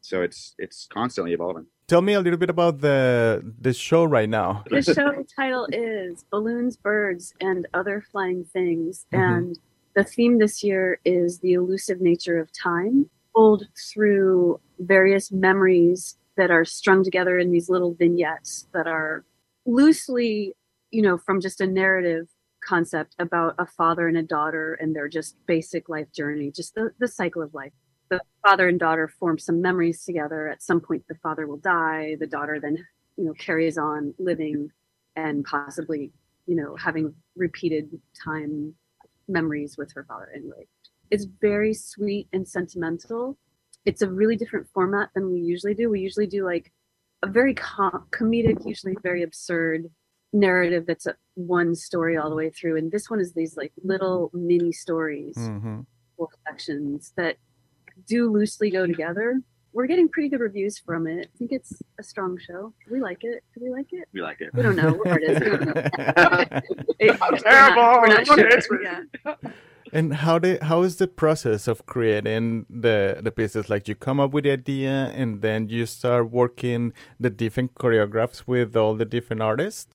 So it's it's constantly evolving. Tell me a little bit about the the show right now. [LAUGHS] The show title is Balloons, Birds, and Other Flying Things. Mhm. And the theme this year is the elusive nature of time, told through various memories that are strung together in these little vignettes that are loosely, you know, from just a narrative concept about a father and a daughter and their just basic life journey, just the, the cycle of life. The father and daughter form some memories together. At some point, the father will die. The daughter then you know carries on living and possibly you know having repeated time memories with her father anyway it's very sweet and sentimental it's a really different format than we usually do we usually do like a very com- comedic usually very absurd narrative that's a one story all the way through and this one is these like little mini stories hmm four sections that do loosely go together we're getting pretty good reviews from it. I think it's a strong show. We like it. Do we like it? We like it. We don't know. We're artists. We don't know. It- I'm we're not- terrible. We're not, sure. Yeah. And how they how is the process of creating the the pieces? Like you come up with the idea and then you start working the different choreographs with all the different artists.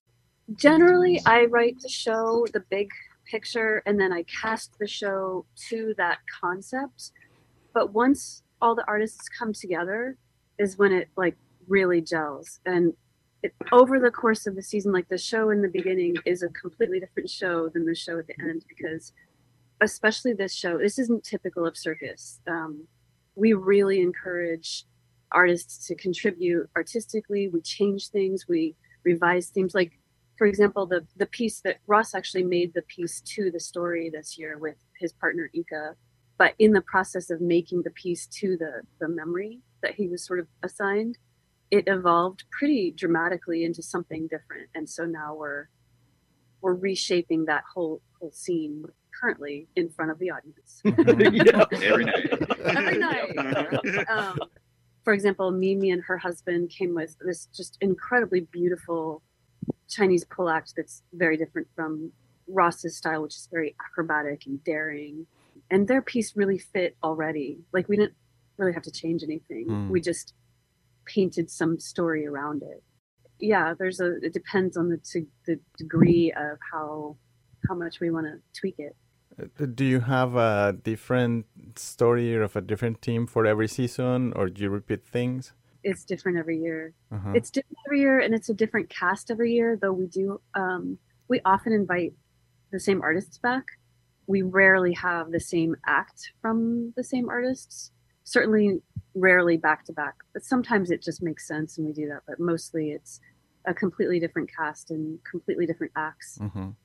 Generally, I write the show, the big picture, and then I cast the show to that concept. But once all the artists come together, is when it like really gels. And it, over the course of the season, like the show in the beginning is a completely different show than the show at the end because, especially this show, this isn't typical of circus. Um, we really encourage artists to contribute artistically. We change things. We revise themes. Like, for example, the the piece that Ross actually made the piece to the story this year with his partner Ika. But in the process of making the piece to the the memory that he was sort of assigned, it evolved pretty dramatically into something different. And so now we're we're reshaping that whole whole scene currently in front of the audience. [LAUGHS] [LAUGHS] Every night. Every night. [LAUGHS] um, for example, Mimi and her husband came with this just incredibly beautiful Chinese pole act that's very different from Ross's style, which is very acrobatic and daring. And their piece really fit already. Like we didn't really have to change anything. Hmm. We just painted some story around it. Yeah, there's a. It depends on the to, the degree of how how much we want to tweak it. Uh, Do you have a different story of a different team for every season, or do you repeat things? It's different every year. Uh-huh. it's different every year and it's a different cast every year though we do um, we often invite the same artists back we rarely have the same act from the same artists certainly rarely back to back but sometimes it just makes sense and we do that but mostly it's a completely different cast and completely different acts Mhm.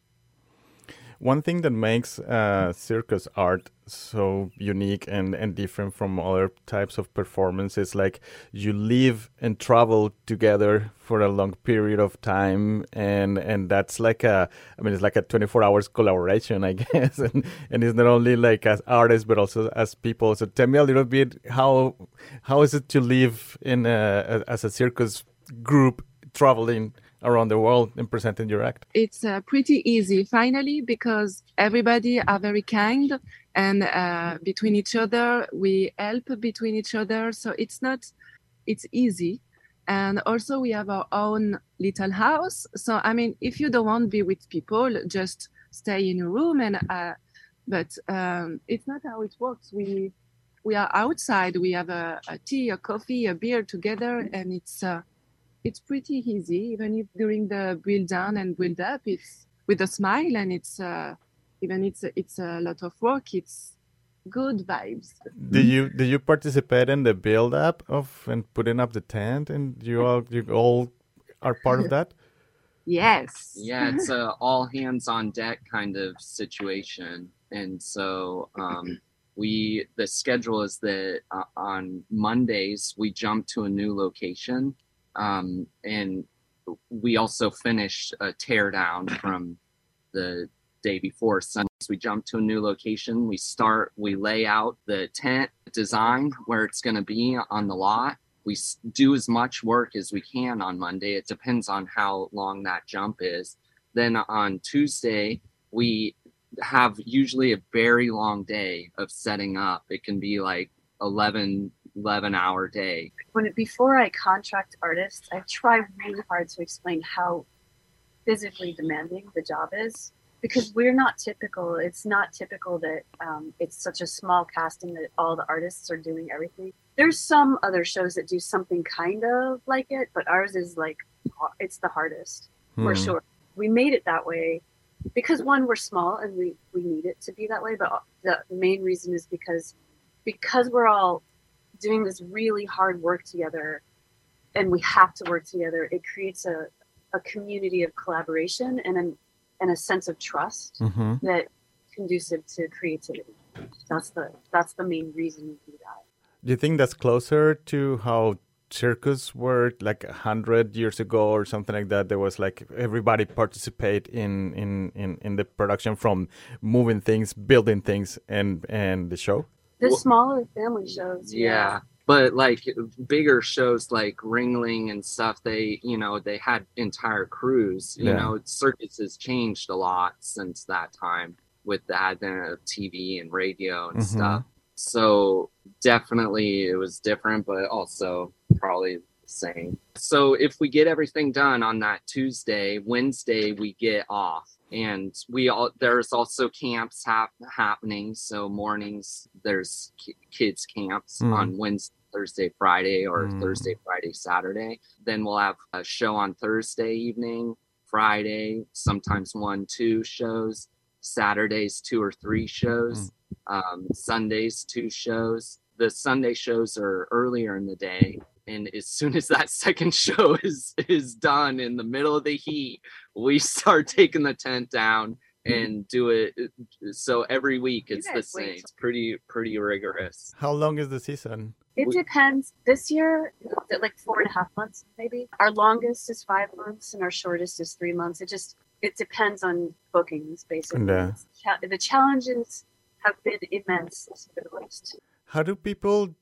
One thing that makes uh, circus art so unique and, and different from other types of performance is like you live and travel together for a long period of time and and that's like a I mean it's like a 24 hours collaboration I [LAUGHS] guess. And and it's not only like as artists but also as people. So tell me a little bit how how is it to live in a, as a circus group traveling around the world and presenting your act? It's uh, pretty easy. Finally because everybody are very kind and uh, between each other we help between each other. So it's not it's easy. And also we have our own little house. So i mean if you don't want to be with people just stay in a room and uh, but um, it's not how it works. We we are outside. We have a, a tea, a coffee, a beer together, and it's uh, it's pretty easy. Even if during the build down and build up, it's with a smile, and it's uh, even it's it's a lot of work. It's good vibes. Do you do you participate in the build up of and putting up the tent, and you all you all are part of that? [LAUGHS] Yes. Yeah, it's a [LAUGHS] all hands on deck kind of situation, and so um, we the schedule is that uh, on Mondays we jump to a new location, um, and we also finish a teardown from the day before Sundays. We jump to a new location. We start. We lay out the tent design where it's going to be on the lot. We do as much work as we can on Monday. It depends on how long that jump is. Then on Tuesday, we have usually a very long day of setting up. It can be like 11, 11 hour day. When before I contract artists, I try really hard to explain how physically demanding the job is because we're not typical. It's not typical that um, it's such a small casting that all the artists are doing everything. There's some other shows that do something kind of like it, but ours is like it's the hardest hmm. for sure. We made it that way because one we're small and we we need it to be that way but the main reason is because because we're all doing this really hard work together and we have to work together it creates a, a community of collaboration and an, and a sense of trust mm-hmm. that conducive to creativity. That's the that's the main reason we do that. Do you think that's closer to how circus were like a hundred years ago or something like that? There was like everybody participate in, in in in the production from moving things building things and and the show the well, smaller family shows yeah. yeah. but like bigger shows like ringling and stuff they you know they had entire crews you yeah. know circus has changed a lot since that time with the advent of tv and radio and mm-hmm. stuff so definitely it was different, but also probably the same. So if we get everything done on that Tuesday, Wednesday we get off. And we all there's also camps hap- happening. So mornings there's k- kids camps mm. on Wednesday, Thursday, Friday, or mm. Thursday, Friday, Saturday. Then we'll have a show on Thursday evening, Friday, sometimes one, two shows, Saturdays, two or three shows. Mm um, Sundays, two shows. The Sunday shows are earlier in the day, and as soon as that second [LAUGHS] show is is done in the middle of the heat, we [LAUGHS] start taking the tent down mm-hmm. and do it. Uh, so every week it's the same. It's pretty pretty rigorous. How long is the season? It depends. This year, like four and a half months, maybe. Our longest is five months, and our shortest is three months. It just it depends on bookings, basically. Yeah. The challenges have been immense How do people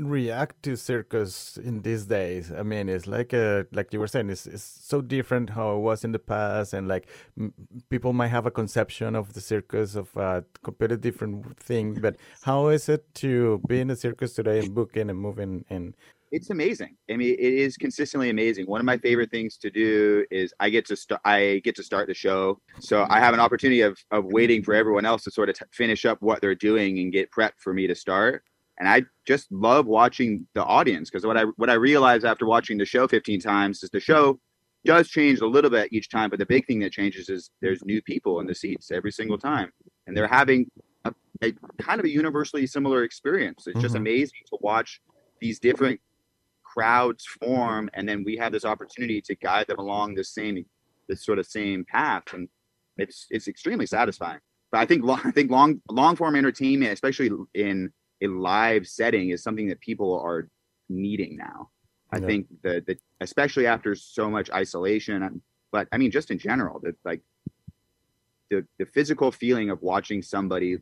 react to circus in these days? I mean, it's like a like you were saying, it's, it's so different how it was in the past, and like people might have a conception of the circus of a completely different thing. But how is it to be in a circus today and booking and moving and it's amazing. I mean, it is consistently amazing. One of my favorite things to do is I get to start. I get to start the show, so I have an opportunity of of waiting for everyone else to sort of finish up what they're doing and get prepped for me to start. And I just love watching the audience because what I what I realized after watching the show 15 times is the show does change a little bit each time, but the big thing that changes is there's new people in the seats every single time, and they're having a, a kind of a universally similar experience. It's mm-hmm. just amazing to watch these different crowds form and then we have this opportunity to guide them along the same this sort of same path and it's it's extremely satisfying but i think long, i think long long form entertainment especially in a live setting is something that people are needing now i yeah. think that that especially after so much isolation um, but i mean just in general that like the the physical feeling of watching somebody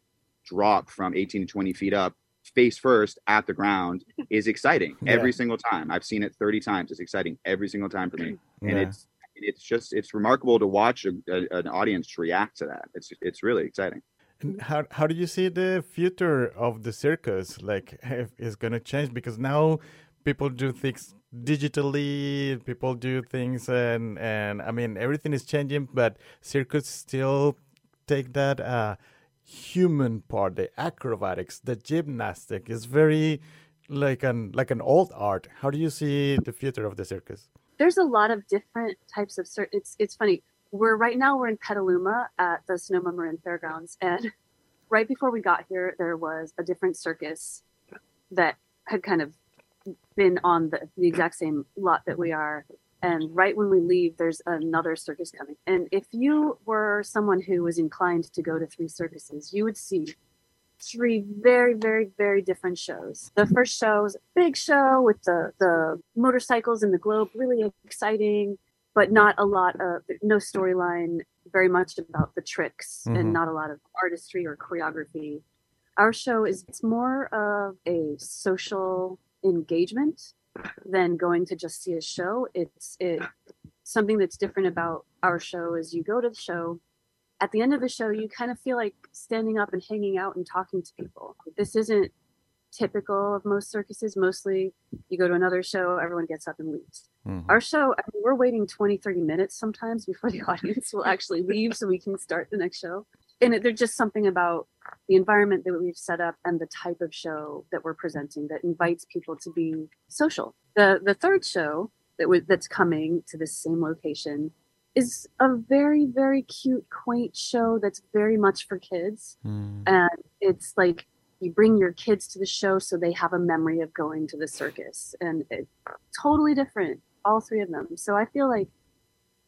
drop from 18 to 20 feet up face first at the ground [LAUGHS] is exciting yeah. every single time. I've seen it 30 times. It's exciting every single time for me. And yeah. it's it's just it's remarkable to watch a, a, an audience react to that. It's it's really exciting. And how how do you see the future of the circus? Like, is going to change because now people do things digitally. People do things, and and I mean everything is changing, but circus still take that uh, human part, the acrobatics, the gymnastic is very like an like an old art. How do you see the future of the circus? There's a lot of different types of circus. it's it's funny. We're right now we're in Petaluma at the Sonoma Marin Fairgrounds and [LAUGHS] right before we got here there was a different circus that had kind of been on the, the exact same lot that we are and right when we leave there's another circus coming. And if you were someone who was inclined to go to three circuses you would see three very very very different shows. The first show was a big show with the the motorcycles and the globe really exciting but not a lot of no storyline very much about the tricks Mhm. and not a lot of artistry or choreography our show is it's more of a social engagement than going to just see a show. It's it something that's different about our show is you go to the show. At the end of the show, you kind of feel like standing up and hanging out and talking to people. This isn't typical of most circuses. Mostly you go to another show, everyone gets up and leaves. Mhm. Our show, I mean, we're waiting 20, 30 minutes sometimes before the [LAUGHS] audience will actually leave so we can start the next show. And it, there's just something about the environment that we've set up and the type of show that we're presenting that invites people to be social. The the third show that that's coming to this same location is a very very cute quaint show that's very much for kids Mm. and it's like you bring your kids to the show so they have a memory of going to the circus and it totally different all three of them so i feel like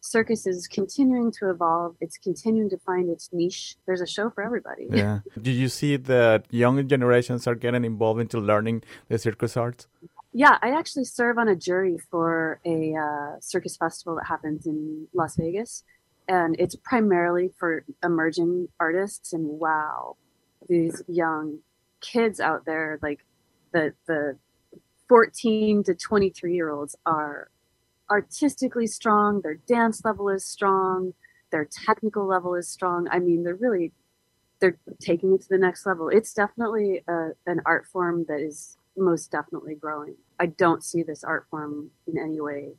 circus is continuing to evolve it's continuing to find its niche there's a show for everybody Yeah. [LAUGHS] Do you see that younger generations are getting involved into learning the circus arts? Yeah, I actually serve on a jury for a uh, circus festival that happens in Las Vegas, and it's primarily for emerging artists. And wow, these young kids out there, like the the fourteen to twenty three year olds, are artistically strong. Their dance level is strong. Their technical level is strong. I mean, they're really they're taking it to the next level. It's definitely a, an art form that is most definitely growing. I don't see this art form in any way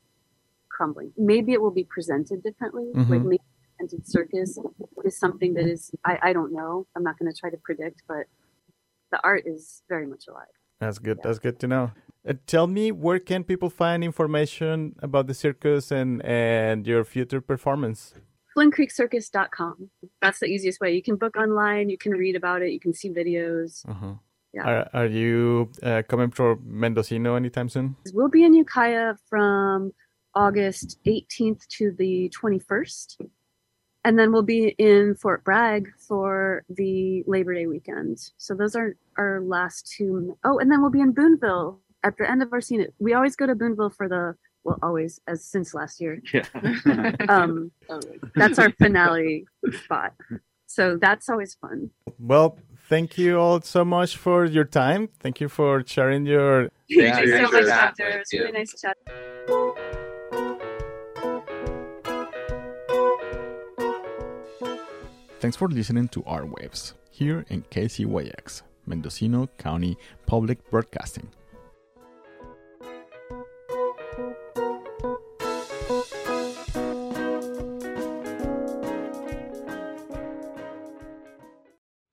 crumbling. Maybe it will be presented differently. Like Mhm. maybe presented circus is something that is I, I don't know. I'm not going to try to predict, but the art is very much alive. That's good. That's good to know. Uh, tell me, where can people find information about the circus and and your future performance? FlynnCreekCircus.com. That's the easiest way. You can book online. You can read about it. You can see videos. Uh-huh. Yeah. Are, are you uh, coming for Mendocino anytime soon? We'll be in Ukiah from August 18th to the 21st. And then we'll be in Fort Bragg for the Labor Day weekend. So those are our last two. Oh, and then we'll be in Boonville at the end of our scene. We always go to Boonville for the, well, always, as since last year. Yeah. [LAUGHS] Um, that's our finale spot. So that's always fun. Well, thank you all so much for your time. Thank you for sharing your Thank Thank you you so much. Doctor. It was really you. nice chat. Thanks for listening to our waves here in KZYX, Mendocino County Public Broadcasting.